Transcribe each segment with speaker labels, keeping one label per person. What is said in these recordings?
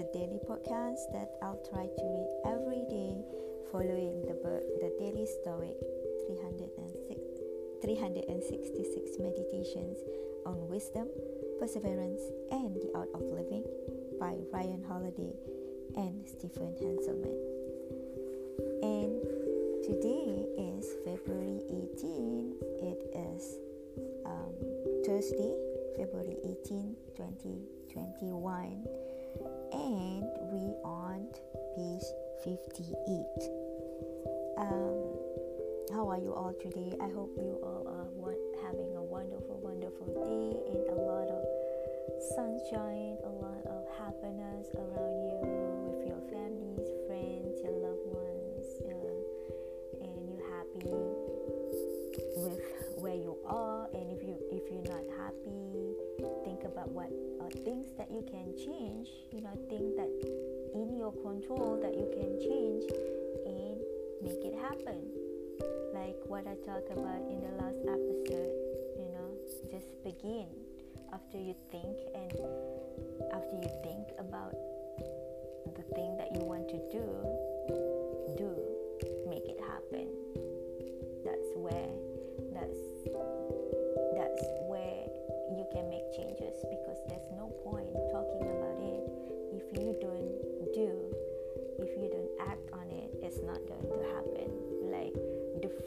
Speaker 1: a daily podcast that I'll try to read every day following the book The Daily Stoic 306, 366 Meditations on Wisdom, Perseverance, and the Art of Living by Ryan Holiday and Stephen Hanselman. And today is February 18. It is um, Thursday, February 18, 2021, and we on page 58. Um, how are you all today? I hope you all control that you can change and make it happen. Like what I talked about in the last episode. You know, just begin after you think and after you think about the thing that you want to do do make it happen that's where that's that's where you can make changes because there's no point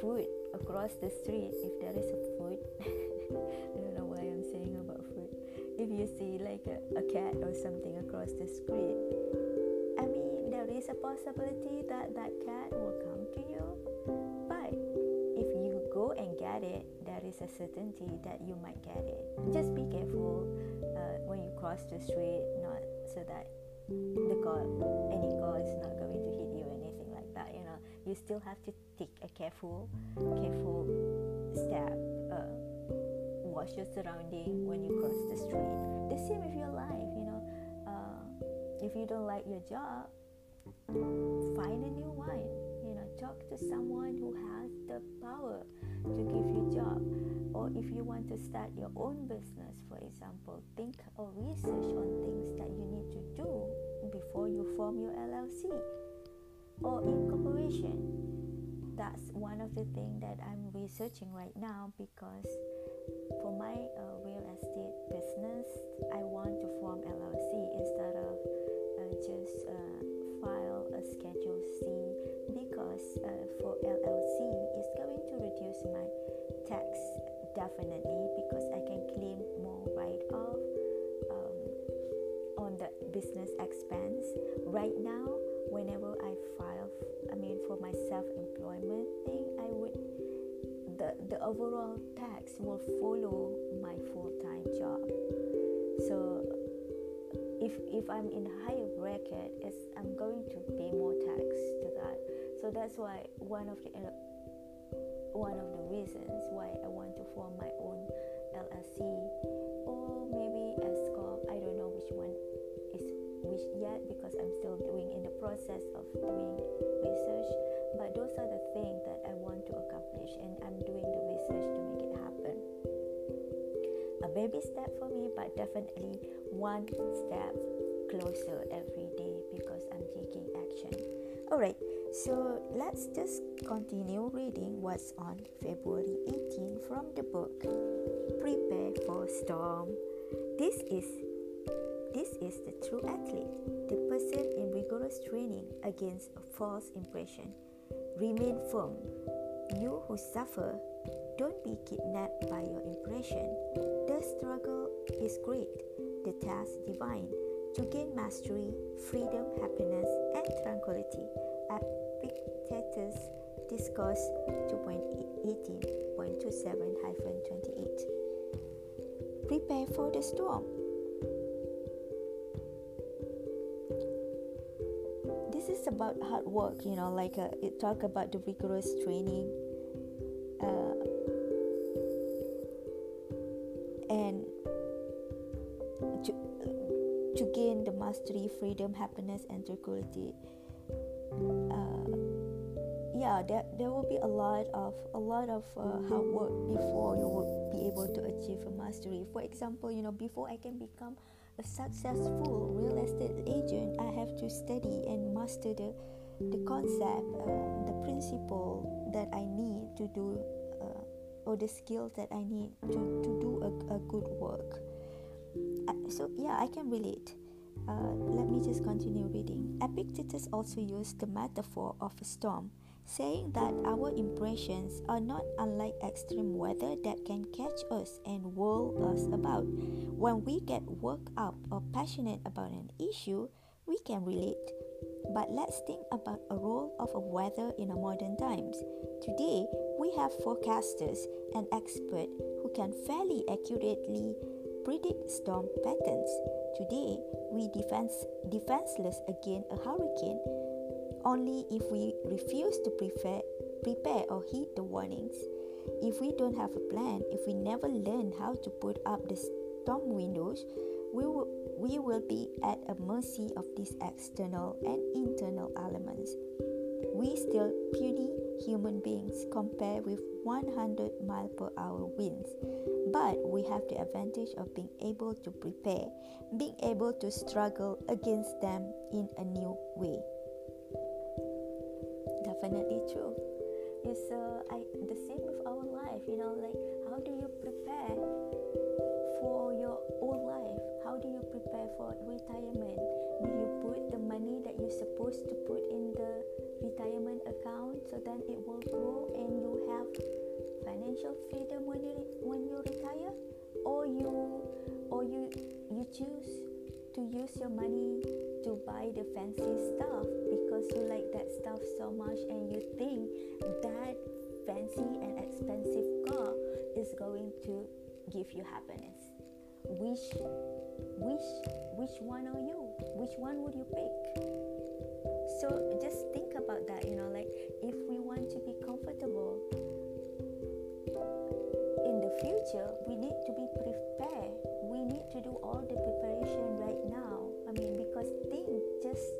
Speaker 1: food across the street. If there is a food I don't know why I'm saying about food. If you see like a, a cat or something across the street i mean there is a possibility that that cat will come to you. But if you go and get it there is a certainty that you might get it. Just be careful uh, when you cross the street not so that the car any car is not going to hit you you still have to take a careful careful step uh, watch your surrounding when you cross the street. The same with your life, you know. Uh, if you don't like your job, find a new one. You know, talk to someone who has the power to give you a job. Or if you want to start your own business, for example, think or research on things that you need to do before you form your LLC or incorporation. That's one of the things that I'm researching right now because for my uh, real estate business, I want to form LLC instead of uh, just uh, file a Schedule C because uh, for LLC it's going to reduce my tax definitely because I can claim more write-off um, on the business expense. Right now, the, overall tax will follow my full-time job. So if if i'm in higher bracket it's, i'm going to pay more tax to that. So that's why one of the one of the reasons why i want to form my own llc or maybe a corp. I don't know which one is which yet because i'm still doing in the process of doing research baby step for me, but definitely one step closer every day because I'm taking action. Alright, so let's just continue reading what's on February 18 from the book Prepare for Storm. This is this is the true athlete, the person in rigorous training against a false impression Remain firm. You who suffer, don't be kidnapped by your impression. The struggle is great, the task divine. To gain mastery, freedom, happiness, and tranquility. Epictetus Discourse 2.18.27 28. Prepare for the storm. This is about hard work you know like uh, it talk about the rigorous training freedom happiness and tranquility uh, yeah there, there will be a lot of a lot of uh, hard work before you will be able to achieve a mastery for example you know before i can become a successful real estate agent, I have to study and master the the concept, uh, the principle that I need to do, uh, or the skills that I need to, to do a, a good work. Uh, so, yeah, I can relate. Uh, let me just continue reading. Epictetus also used the metaphor of a storm, saying that our impressions are not unlike extreme weather that can catch us and whirl us about. When we get worked up or passionate about an issue, we can relate. But let's think about a role of a weather in our modern times. Today, we have forecasters and experts who can fairly accurately predict storm patterns. Today, we defense, defenseless against a hurricane only if we refuse to prepare, prepare or heed the warnings. If we don't have a plan, if we never learn how to put up the storm windows, we will, we will be at a mercy of these external and internal elements. We still puny human beings compare with 100 mile per hour winds, but we have the advantage of being able to prepare, being able to struggle against them in a new way. Definitely true. It's uh, I, the same with our life, you know, like how do you prepare for your old life? How do you prepare for retirement? Do you put the money that you're supposed to put so then it will grow and you have financial freedom when you when you retire or you or you you choose to use your money to buy the fancy stuff because you like that stuff so much and you think that fancy and expensive car is going to give you happiness. Which which which one are you? Which one would you pick? So just think about that you know like if we want to be comfortable in the future we need to be prepared we need to do all the preparation right now i mean because things just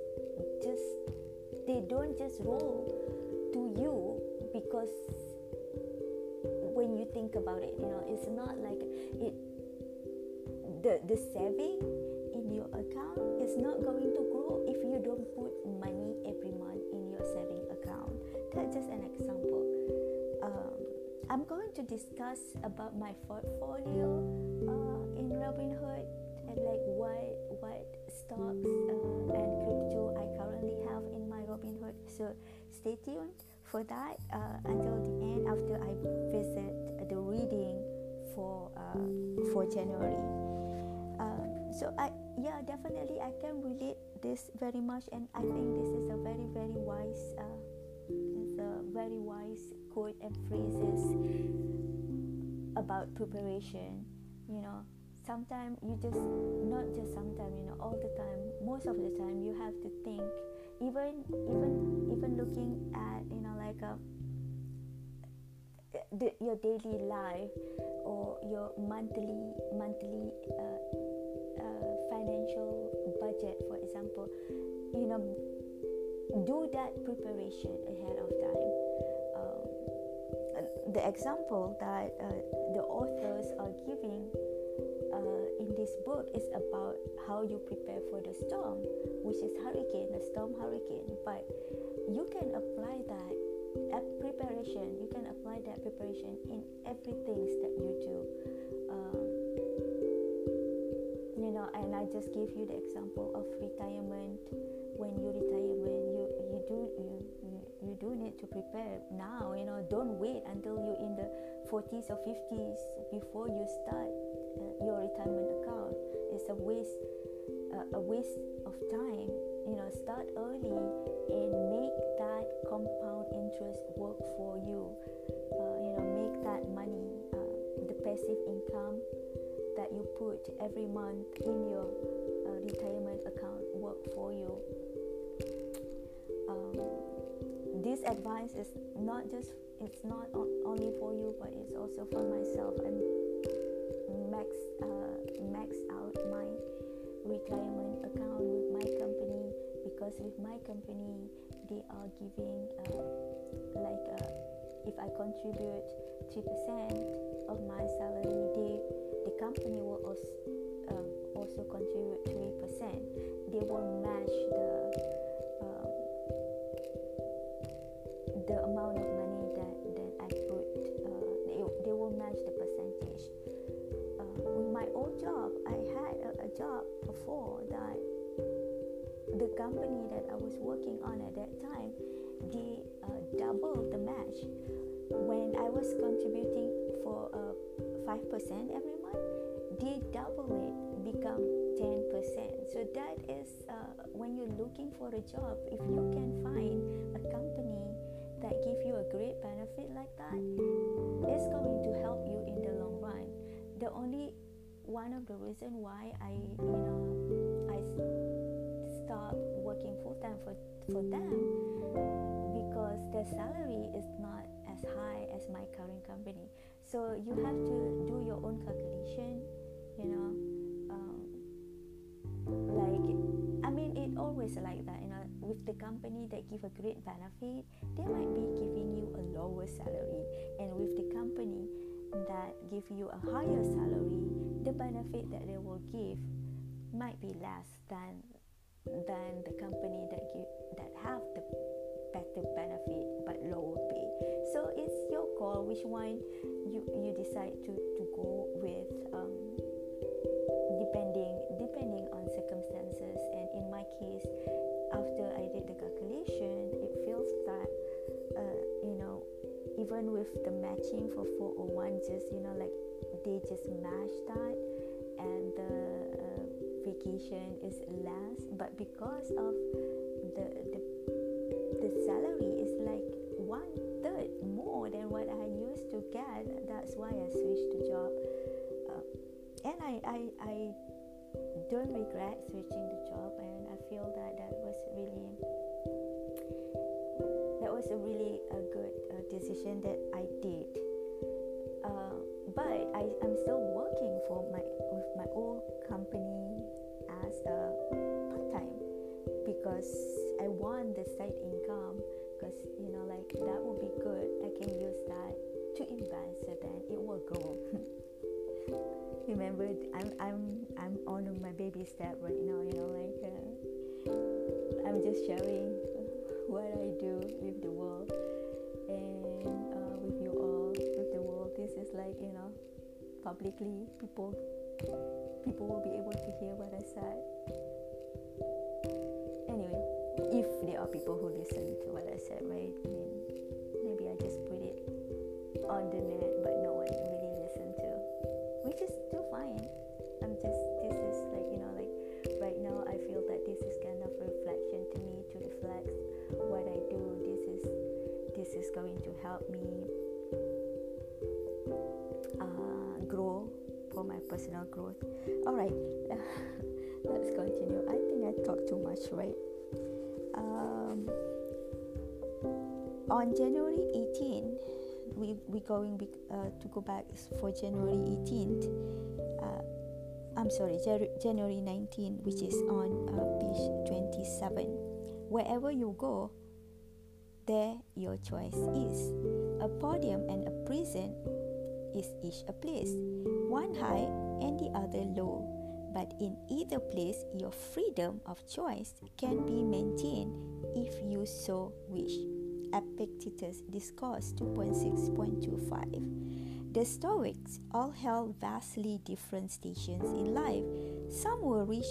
Speaker 1: just they don't just roll to you because when you think about it you know it's not like it the, the saving in your account is not going to grow if you don't put money every month in your saving account. That's just an example. Um, I'm going to discuss about my portfolio uh, in Robinhood and like what what stocks uh, and crypto I currently have in my Robinhood. So stay tuned for that uh, until the end after I visit the reading for uh, for January so i yeah definitely i can relate this very much and i think this is a very very wise uh, a very wise quote and phrases about preparation you know. Sometimes you just not just sometimes you know all the time most of the time you have to think. Even even even looking at you know like a uh, the, your daily life or your monthly monthly uh, financial budget, for example, you know, do that preparation ahead of time. Um, the example that uh, the authors are giving uh, in this book is about how you prepare for the storm, which is hurricane, the storm hurricane. But you can apply that at preparation. You can apply that preparation in everything that you do. Um, know and i just gave you the example of retirement when you you you do you, you you do need to prepare now you know don't wait until you're in the 40s or 50s before you start uh, your retirement account it's a waste uh, a waste of time you know start early and make that compound interest work for you uh, you know make that money uh, the passive income that you put every month in your uh, retirement account work for you. Um, this advice is not just it's not only for you, but it's also for myself. I'm max uh, max out my retirement account with my company because with my company they are giving uh, like uh, if I contribute three percent of my salary, they the company will also, um, also contribute three percent. They will match the job before that the company that I was working on at that time, they uh, doubled the match. When I was contributing for uh, five uh, percent every month, they double it, become ten percent. So that is uh, when you're looking for a job, if you can find a company that give you a great benefit like that, it's going to help you in the long run. The only one of the reason why I, you know, I stop working full time for, for them because their salary is not as high as my current company. So you have to do your own calculation, you know. Um, like, I mean, it always like that, you know. With the company that give a great benefit, they might be giving you a lower salary, and with the company that give you a higher salary, the benefit that they will give might be less than than the company that give that have the better benefit but lower pay. So it's your call which one you you decide to to go with um, depending depending on circumstances. And in my case, even with the matching for 401 just you know like they just match that and the uh, vacation is less. But because of the the, the salary is like one third more than what I used to get that's why I switched the job. Uh, and I, I I don't regret switching the job and I feel that that was really that was a really a good decision that I did uh, but I, I'm still working for my with my old company as a part time because I want the side income because you know like that will be good. I can use that to invest so then it will grow. Remember, I'm I'm I'm on my baby step right now. You know, like uh, I'm just sharing what I do with the world and uh, with you all, with the world. This is like you know, publicly people people will be able to hear what I said. Anyway, if there are people who listen to what I said, right? I mean, maybe I just put it on the net, but no one really listened to, which is still fine. Going to help me uh, grow for my personal growth. All right, let's continue. I think I talked too much, right? Um, on January 18, we we going be, uh, to go back for January 18th. Uh, I'm sorry, January 19, which is on uh, page 27. Wherever you go, there your choice is. A podium and a prison is each a place, one high and the other low. But in either place, your freedom of choice can be maintained if you so wish. Epictetus Discourse 2.6.25 The Stoics all held vastly different stations in life. Some were rich,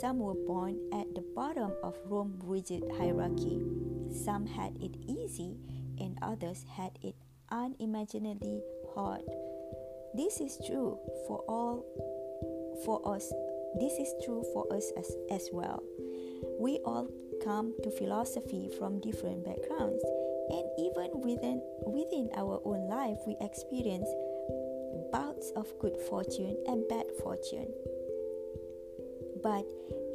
Speaker 1: some were born at the bottom of Rome's rigid hierarchy. Some had it easy, and others had it unimaginably hard. This is true for all for us. This is true for us as, as well. We all come to philosophy from different backgrounds and even within within our own life we experience bouts of good fortune and bad fortune. But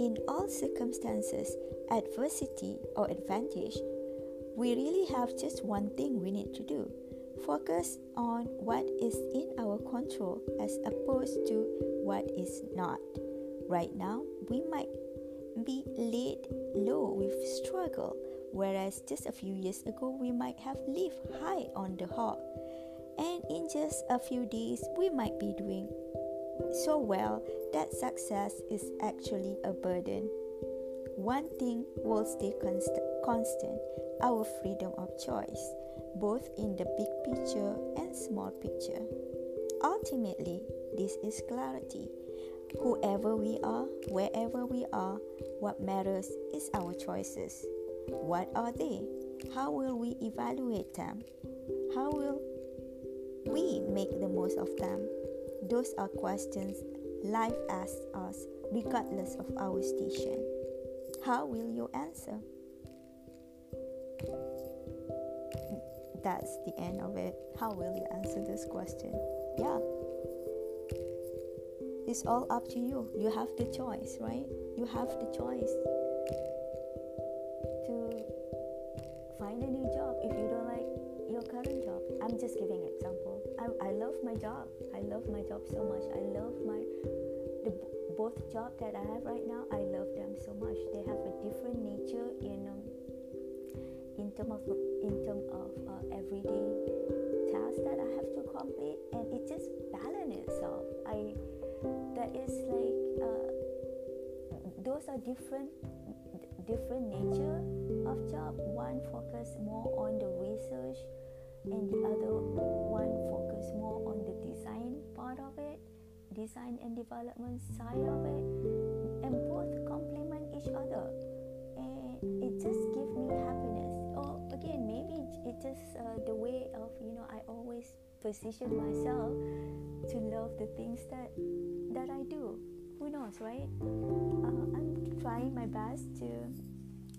Speaker 1: in all circumstances, adversity or advantage, we really have just one thing we need to do Focus on what is in our control as opposed to what is not. Right now, we might be laid low with struggle, whereas just a few years ago, we might have lived high on the hog. And in just a few days, we might be doing so well that success is actually a burden. One thing will stay const- constant our freedom of choice, both in the big picture and small picture. Ultimately, this is clarity. Whoever we are, wherever we are, what matters is our choices. What are they? How will we evaluate them? How will we make the most of them? Those are questions life asks us regardless of our station. How will you answer? That's the end of it. How will you answer this question? Yeah. It's all up to you. You have the choice, right? You have the choice job so much. I love my the both job that I have right now. I love them so much. They have a different nature in um, in term of in term of uh, everyday tasks that I have to complete, and it just balance itself. I that is like uh, those are different different nature of job. One focus more on the research, and the other one focus more on the design part of it, design and development side of it, and both complement each other. And it just gives me happiness. Or again, maybe it just uh, the way of you know I always position myself to love the things that that I do. Who knows, right? Uh, I'm trying my best to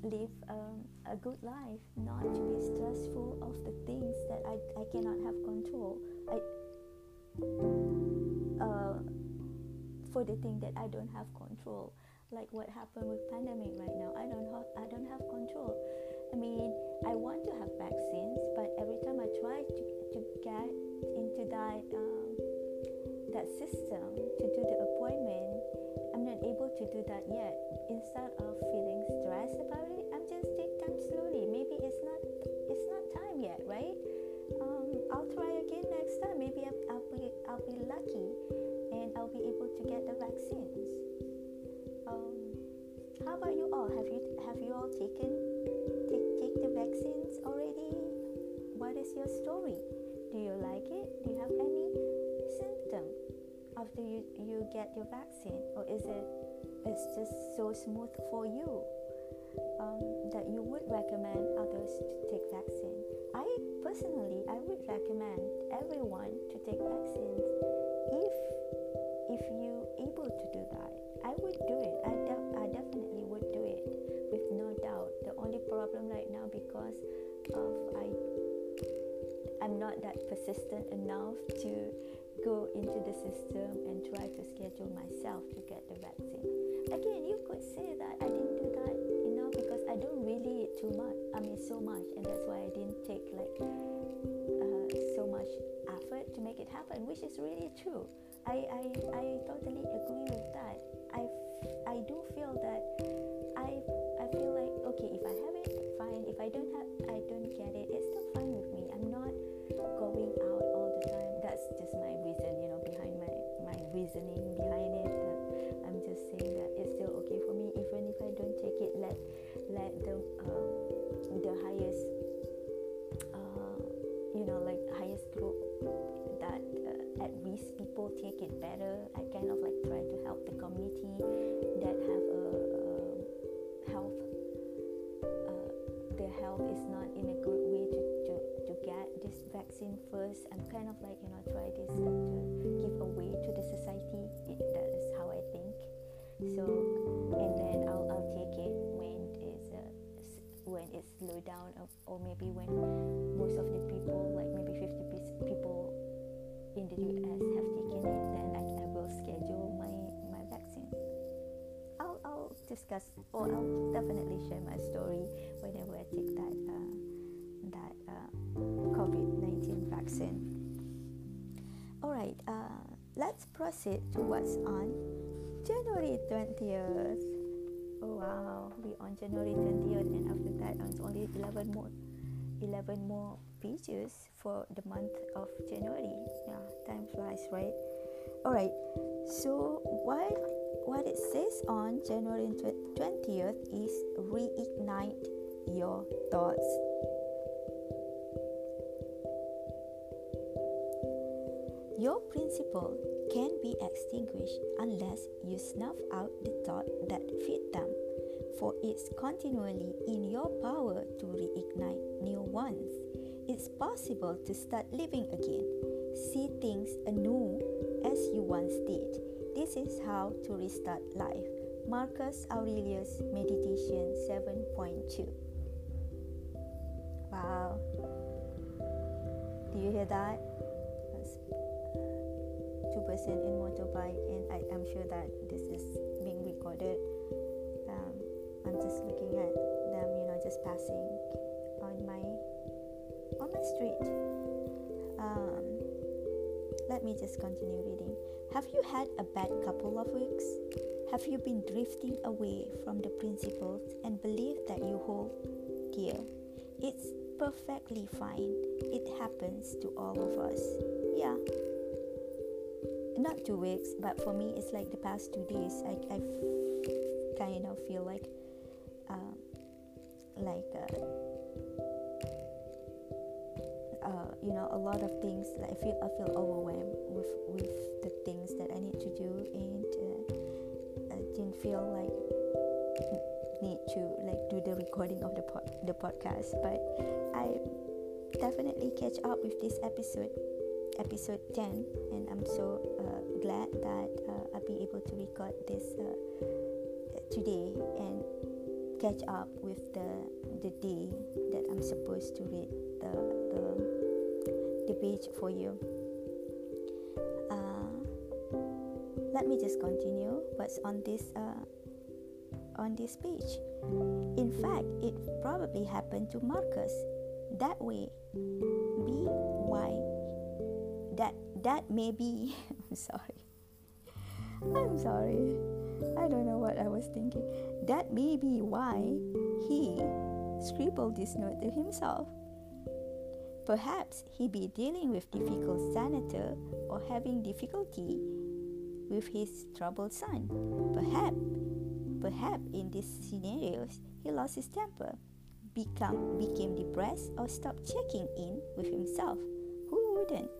Speaker 1: live um, a good life, not to be stressful of the things that I, I cannot have control. I uh, for the thing that I don't have control, like what happened with pandemic right now. I don't have I don't have control. I mean, I want to have vaccines, but every time I try to, to get into that um, that system to do the appointment, I'm not able to do that yet. Instead of feeling stressed about it, I'm just take time slowly. Maybe it's not it's not time yet, right? Um, I'll try again next time. Maybe I'll, I'll be I'll be lucky, and I'll be able to get the vaccines. Um, how about you all? Have you have you all taken take take the vaccines already? What is your story? Do you like it? Do you have any symptom after you, you get your vaccine? Or is it it's just so smooth for you um, that you would recommend others to take vaccine? I personally I would recommend everyone to take vaccines if if you able to do that. I would do it. I, I definitely would do it with no doubt. The only problem right now because of I I'm not that persistent enough to go into the system and try to schedule myself to get the vaccine. Again, you could say that I didn't do that, I don't really eat too much. I mean, so much, and that's why I didn't take like uh, so much effort to make it happen, which is really true. I, I, I totally agree with that. I, I do feel that I, I feel like okay, if I have it, fine. If I don't have, I don't get it. It's still fine with me. I'm not going out all the time. That's just my reason, you know, behind my my reasoning vaccine first. I'm kind of like you know try this uh, to give away to the society. It, that is how I think. So and then I'll, I'll take it when it's uh, when it's slowed down or, or maybe when most of the people like maybe 50 people in the US have taken it then I, I will schedule my my vaccine I'll, I'll discuss or I'll definitely share my story whenever I take that uh, that uh, COVID-19 vaccine. All right uh, let's proceed to what's on January 20th oh wow we on January 20th and after that it's only 11 more 11 more pages for the month of January. Yeah time flies right? All right so what what it says on january 20th is reignite your thoughts your principle can be extinguished unless you snuff out the thought that fit them for it's continually in your power to reignite new ones it's possible to start living again see things anew as you once did. This is how to restart life. Marcus Aurelius Meditation 7.2. Wow. Do you hear that? Person in motorbike, and I, am sure that this is being recorded. Um, I'm just looking at them, you know, just passing on my on my street. Um, let me just continue reading. Have you had a bad couple of weeks? Have you been drifting away from the principles and belief that you hold dear? It's perfectly fine. It happens to all of us. Yeah. Not two weeks, but for me, it's like the past two days. I, I kind of feel like, uh, like, uh, uh, you know a lot of things like I feel I feel overwhelmed with with the things that I need to do and uh, I didn't feel like need to like do the recording of the pod, the podcast but I definitely catch up with this episode episode 10 and I'm so uh, glad that uh, I'll be able to record this uh, today and catch up with the the day that I'm supposed to read the the the page for you. Uh, let me just continue what's on this uh, on this page. In fact, it probably happened to Marcus that way. Be why that may be. I'm sorry. I'm sorry. I don't know what I was thinking. That may be why he scribbled this note to himself. Perhaps he be dealing with difficult senator or having difficulty with his troubled son. Perhaps, perhaps in these scenarios, he lost his temper, become, became depressed, or stopped checking in with himself. Who wouldn't?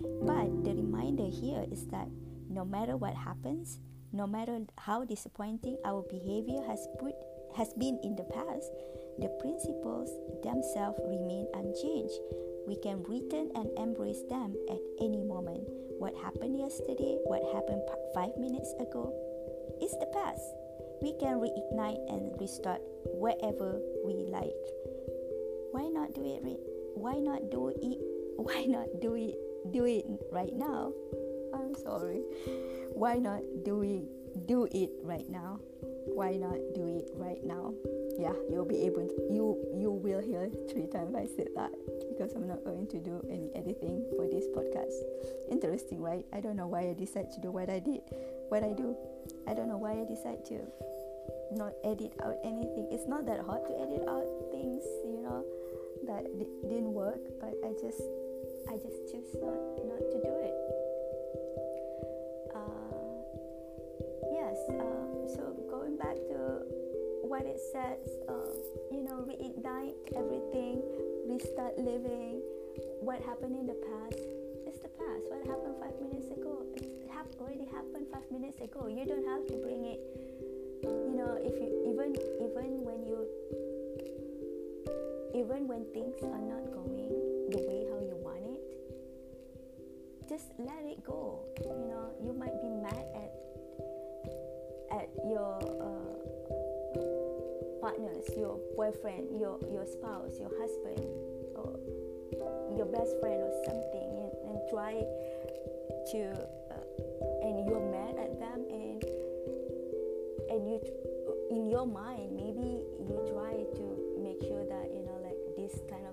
Speaker 1: But the reminder here is that no matter what happens, no matter how disappointing our behavior has put has been in the past, the principles themselves remain unchanged. We can return and embrace them at any moment. What happened yesterday, what happened five minutes ago, is the past. We can reignite and restart wherever we like. Why not do it? Why not do it? Why not do it? Do it right now. I'm sorry. Why not do it? Do it right now why not do it right now yeah you'll be able to you you will hear three times i said that because i'm not going to do any editing for this podcast interesting right i don't know why i decided to do what i did what i do i don't know why i decided to not edit out anything it's not that hard to edit out things you know that d- didn't work but i just i just choose not not to do it Uh, yes. Um, so going back to what it says, um, you know, reignite everything, restart living. What happened in the past is the past. What happened five minutes ago, it have already happened five minutes ago. You don't have to bring it. You know, if you even even when you even when things are not going just let it go. You know, you might be mad at at your. Uh, partners, your boyfriend, your, your spouse, your husband, or your best friend or something, and, and try to, uh, and you're mad at them, and and you, in your mind, maybe you try to make sure that you know, like this kind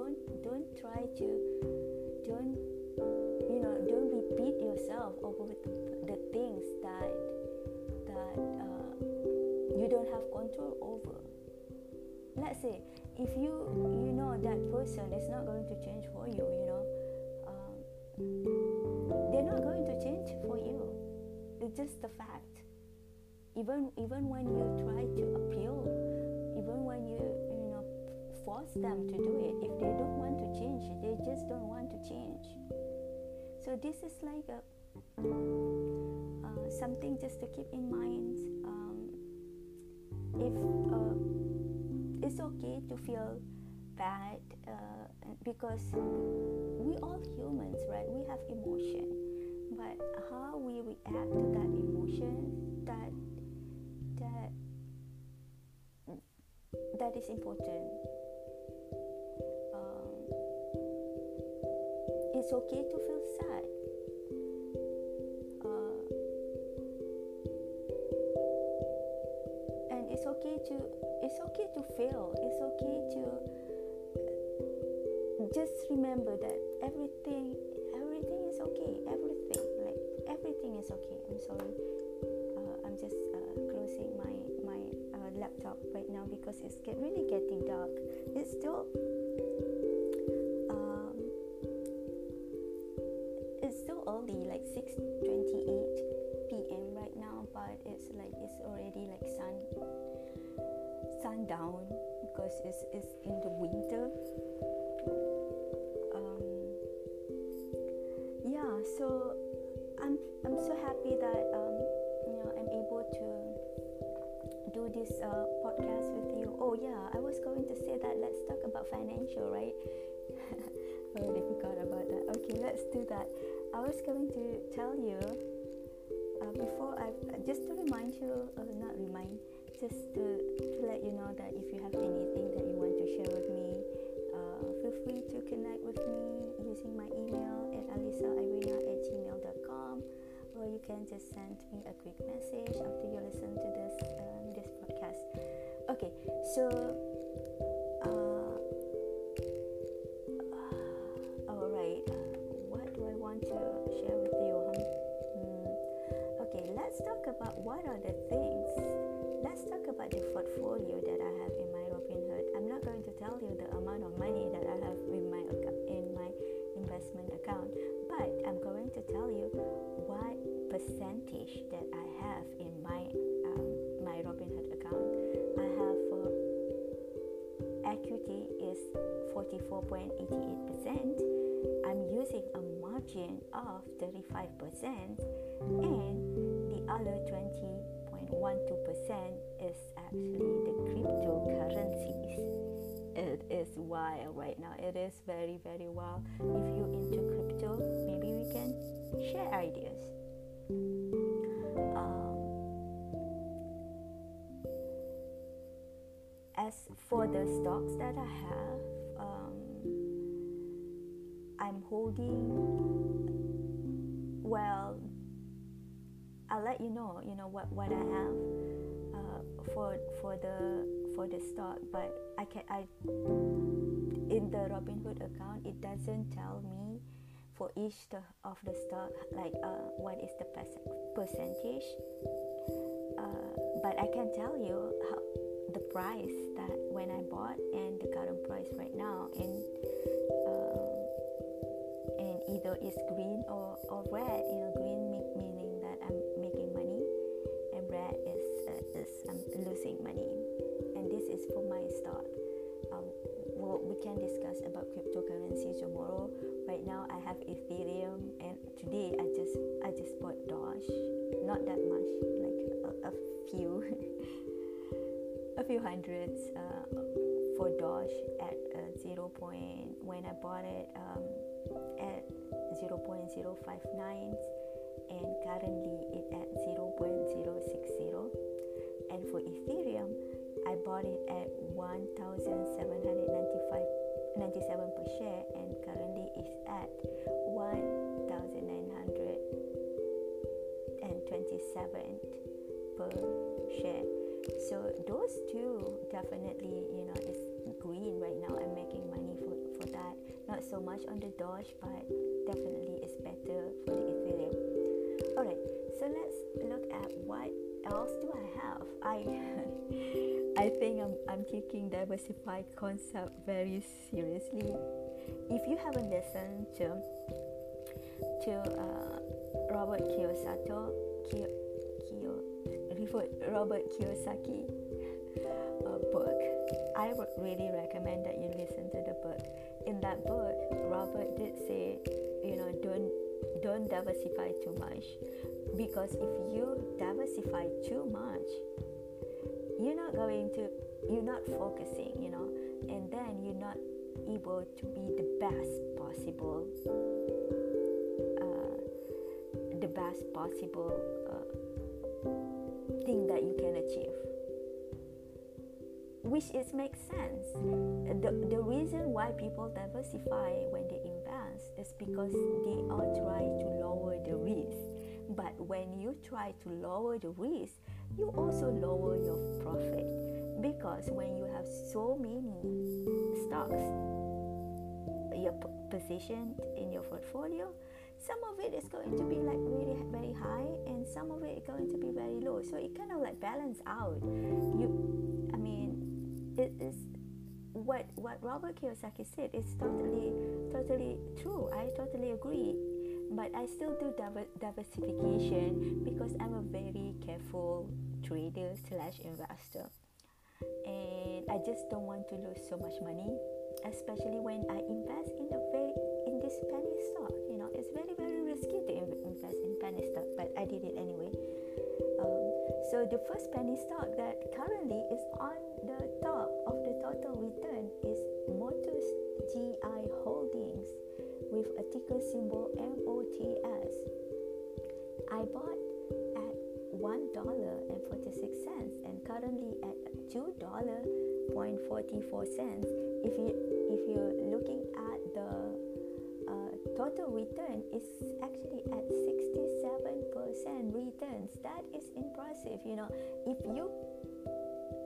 Speaker 1: don't don't try to, don't you know, don't repeat yourself over the the things that that uh, you don't have control over.
Speaker 2: Let's say if you you know that person is not going to change for you you know um, they're not going to change for you. It's just the fact. Even even when you try to appeal even when you force them to do it. If they don't want to change they just don't want to change. So this is like a uh, something just to keep in mind. Um, if uh, it's okay to feel bad uh, because we all humans right? We have emotion. But how we react to that emotion that that that is important it's okay to feel sad. Uh, and it's okay to it's okay to fail it's okay to just remember that everything everything is okay. Everything like everything is okay. I'm sorry. Uh, i'm just uh, closing my my uh, laptop right now because it's get, really getting dark. It's still it's still early like 6:28 p.m. right now but it's like it's already like sun sundown because it's, it's in the winter. Um, yeah so I'm, I'm so happy that um, you know I'm able to do this uh, podcast with you. Oh yeah I was going to say that let's talk about financial right? I already forgot about that. Okay let's do that I was going to tell you uh, before I just to remind you uh, not remind just to, to let you know that if you have anything that you want to share with me uh, feel free to connect with me using my email at alisairina at gmail.com or you can just send me a quick message after you listen to this um, this podcast. Okay so about what are the things. Let's talk about the portfolio that i have in my robinhood. I'm not going to tell you the amount of money that i have in my in my investment account but i'm going to tell you what percentage that i have in my um, my robinhood account. I have for equity is 44.88%. I'm using a margin of 35% and other 20.12% is actually the cryptocurrencies. It is wild right now. It is very, very wild. If you're into crypto, maybe we can share ideas. Um, as for the stocks that I have, um, I'm holding. Well, I'll let you know. You know what what I have uh, for for the for the stock, but I can I in the Robinhood account it doesn't tell me for each the, of the stock like uh, what is the perc- percentage. Uh, but I can tell you how the price that when I bought and the current price right now and um, and either it's green or, or red you know losing money and this is for my start. um, well, we can discuss about cryptocurrency tomorrow. Right now I have Ethereum and today I just I just bought Doge not that much like a, a few a few hundreds uh, for Doge at uh, zero point when I bought it um, at 0.059 and currently it at 0.060 and for Ethereum I bought it at 1795 97 per share and currently it's at 1927 per share. So those two definitely you know is green right now. I'm making money for, for that. Not so much on the doge but definitely it's better for the ethereum. All right so let's look at what else do i have i I think I'm, I'm taking diversified concept very seriously. If you haven't listened to to uh, Robert Kiyosaki, Kiyo, Kiyo, Robert Kiyosaki uh, book, I would really recommend that you listen to the book. In that book, Robert did say, you know, don't don't diversify too much because if you too much you're not going to you're not focusing you know and then you're not able to be the best possible uh, the best possible uh, thing that you can achieve. Which is makes sense. The, the reason why people diversify when they invest is because they are trying to lower the risk but when you try to lower the risk you also lower your profit. Because when you have so many stocks your position in your portfolio some of it is going to be like really very high and some of it is going to be very low. So it kind of like balance out. You i mean it is what what robert kiyosaki said is totally totally true. I totally agree but I still do diversification because I'm a very careful trader slash investor. And I just don't want to lose so much money especially when I invest in a very in this penny stock you know. It's very very risky to invest in penny stock but I did it anyway. Um, so the first penny stock that currently is on the top ticker symbol MOTS. I bought at $1.46 and currently at $2.44. If you if you're looking at the uh, total return is actually at 67% returns. That is impressive. You know, if you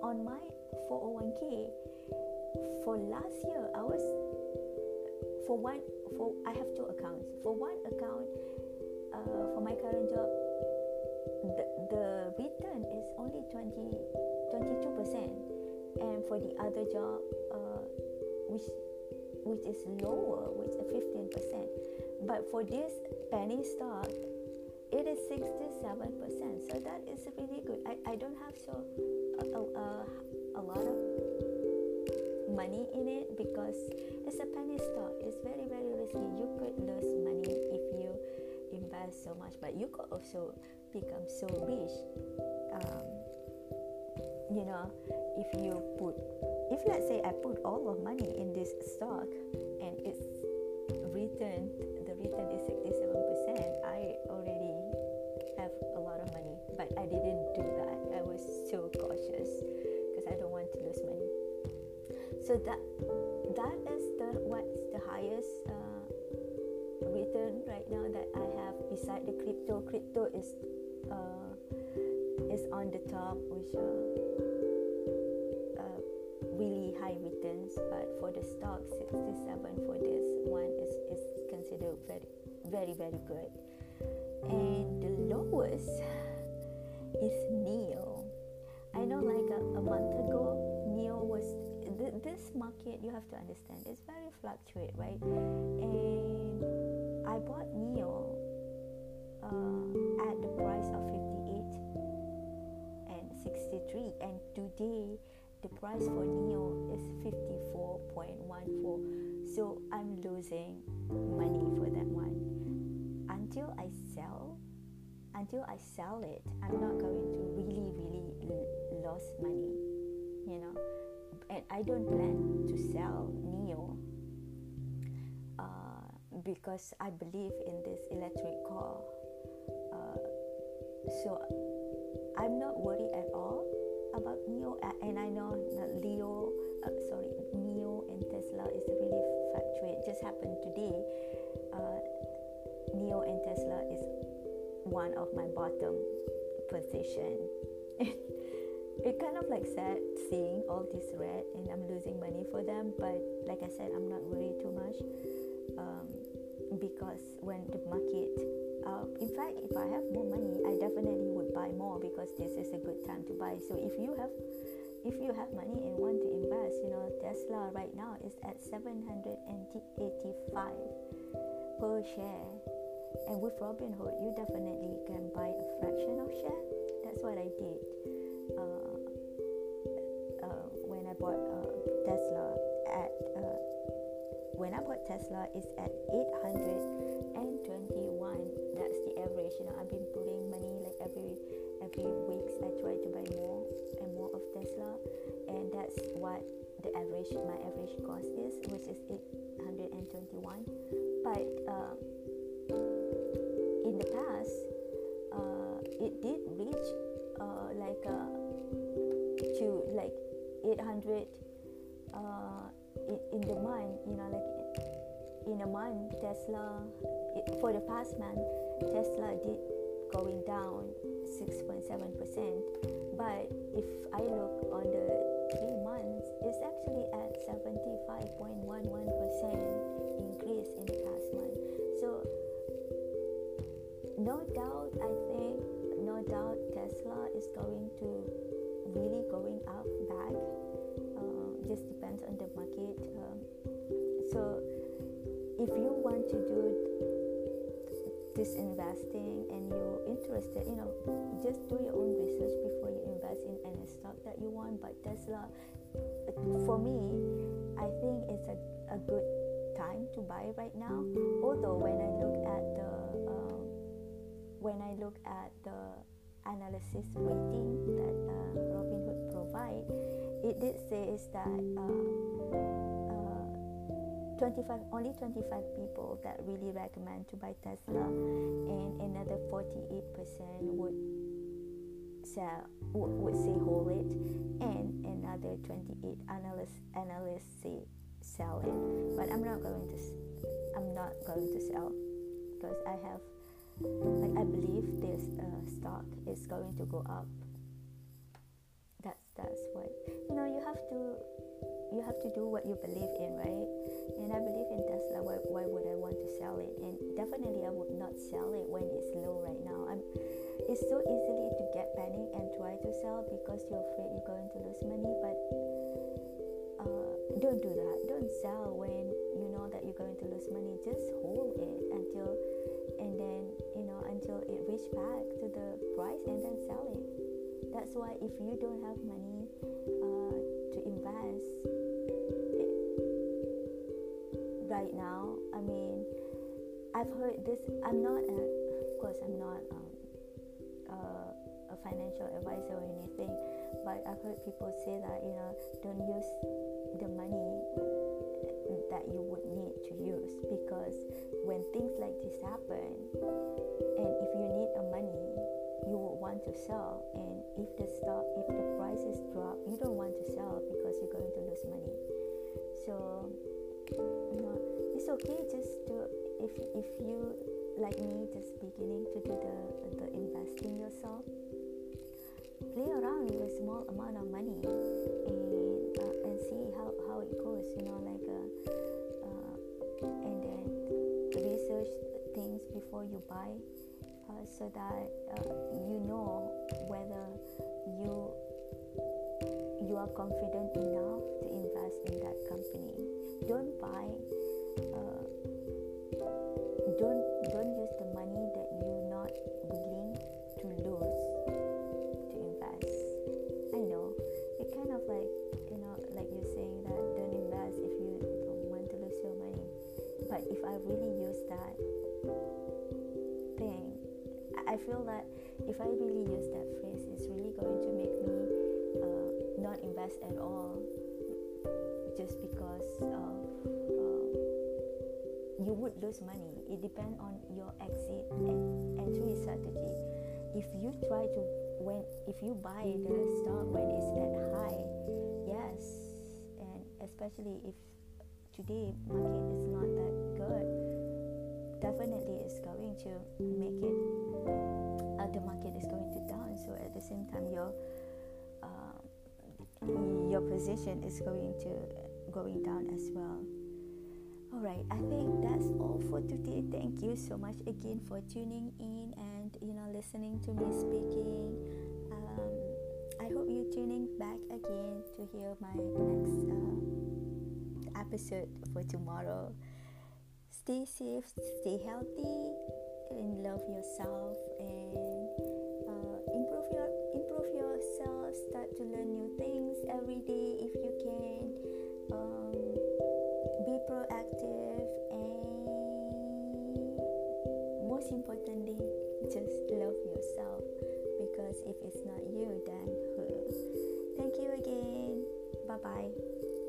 Speaker 2: on my 401k for last year, I was for one for I have two accounts. For one account, uh, for my current job, the, the return is only 20, 22%. And for the other job, uh, which which is lower, which is 15%. But for this penny stock, it is 67%. So that is really good. I, I don't have so a, a, a lot of money in it because it's a penny stock. It's very, very risky. You could lose money if you invest so much, but you could also become so rich. Um, you know, if you put, if let's say I put all of money in this stock and it's return, the return is 67%, I already so that that is the what's the highest uh, return right now that I have beside the crypto. Crypto is uh, is on the top which uh, uh, really high returns. But for the stock 67 for this one is, is considered very very very good. And the lowest is NIO I know like a, a month ago NIO was th- this market you have to understand it's very fluctuate right? And i bought NIO uh, at the price of 58 and 63 and today the price for NIO is 54.14 so i'm losing money for that one. Until i sell until i sell it i'm not going to really really l- lose money I don't plan to sell NIO uh, because I believe in this electric car. Uh, so I'm not worried at all about NIO, and I know that Leo, uh, sorry, NIO and Tesla is really fluctuate. Just happened today. Uh, NIO and Tesla is one of my bottom position. it kind of like sad seeing all this red and I'm losing money for them. But like I said, I'm not worried too much um, because when the market, uh, in fact, if I have more money, I definitely would buy more because this is a good time to buy. So if you have if you have money and want to invest, you know, Tesla right now is at 785 per share. And with Robinhood, you definitely can buy a fraction of share. That's what I did bought uh, Tesla at uh, when I bought Tesla is at 821. That's the average. You know, I've been putting money like every every weeks. I try to buy more and more of Tesla, and that's what the average my average cost is, which is 821. But uh, in the past, uh, it did reach uh, like uh, to like 800 uh, in, in the month. You know, like in a month, Tesla it, for the past month, Tesla did going down 6.7%. But if I look on the three months, it's actually at 75.11% increase in the past month. So no doubt, I think, no doubt Tesla is going to really going up back. Uh, just depends on the market. Um, so if you want to do this investing and you're interested, you know, just do your own research before you invest in any stock that you want. But Tesla, for me, I think it's a, a good time to buy right now. Although when I look at the um, when I look at the analysis rating that uh, Robinhood provide, it did say is that uh, uh, 25 only 25 people that really recommend to buy Tesla, and another 48% would sell would, would say hold it, and another 28 analysts analysts say sell it. But I'm not going to I'm not going to sell because I have like I believe this uh, stock is going to go up. That's that's what you know. You have to you have to do what you believe in, right? And I believe in Tesla. Why, why would I want to sell it? And definitely, I would not sell it when it's low right now. I'm. It's so easily to get panic and try to sell because you're afraid you're going to lose money. But uh, don't do that. Don't sell when you know that you're going to lose money. Just hold it until until it reach back to the price and then sell it. That's why if you don't have money uh, to invest it, right now i mean i've heard this i'm not a, of course i'm not um, uh, a financial advisor or anything but i've heard people say that you know don't use the money that you would need to use because when things like this happen and if you need a money you would want to sell. And if the stock if the prices drop you don't want to sell because you're going to lose money. So you know it's okay just to if if you like me just beginning to do the the investing yourself play around with a small amount of money and uh, and see how, how it goes you know before you buy uh, so that uh, you know whether you you are confident enough to invest in that company. Don't buy you would lose money. It depends on your exit and entry strategy. If you try to when if you buy the stock when it's at high yes. And especially if today market is not that good definitely it's going to make it uh, the market is going to down. So at the same time your uh, your position is going to going down as well all right i think that's all for today thank you so much again for tuning in and you know listening to me speaking um, i hope you're tuning back
Speaker 1: again to hear my next uh, episode for tomorrow. Stay safe, stay healthy, and love yourself and uh, improve your improve yourself. Start to learn new things just love yourself because if it's not you, then who? Thank you again. Bye bye.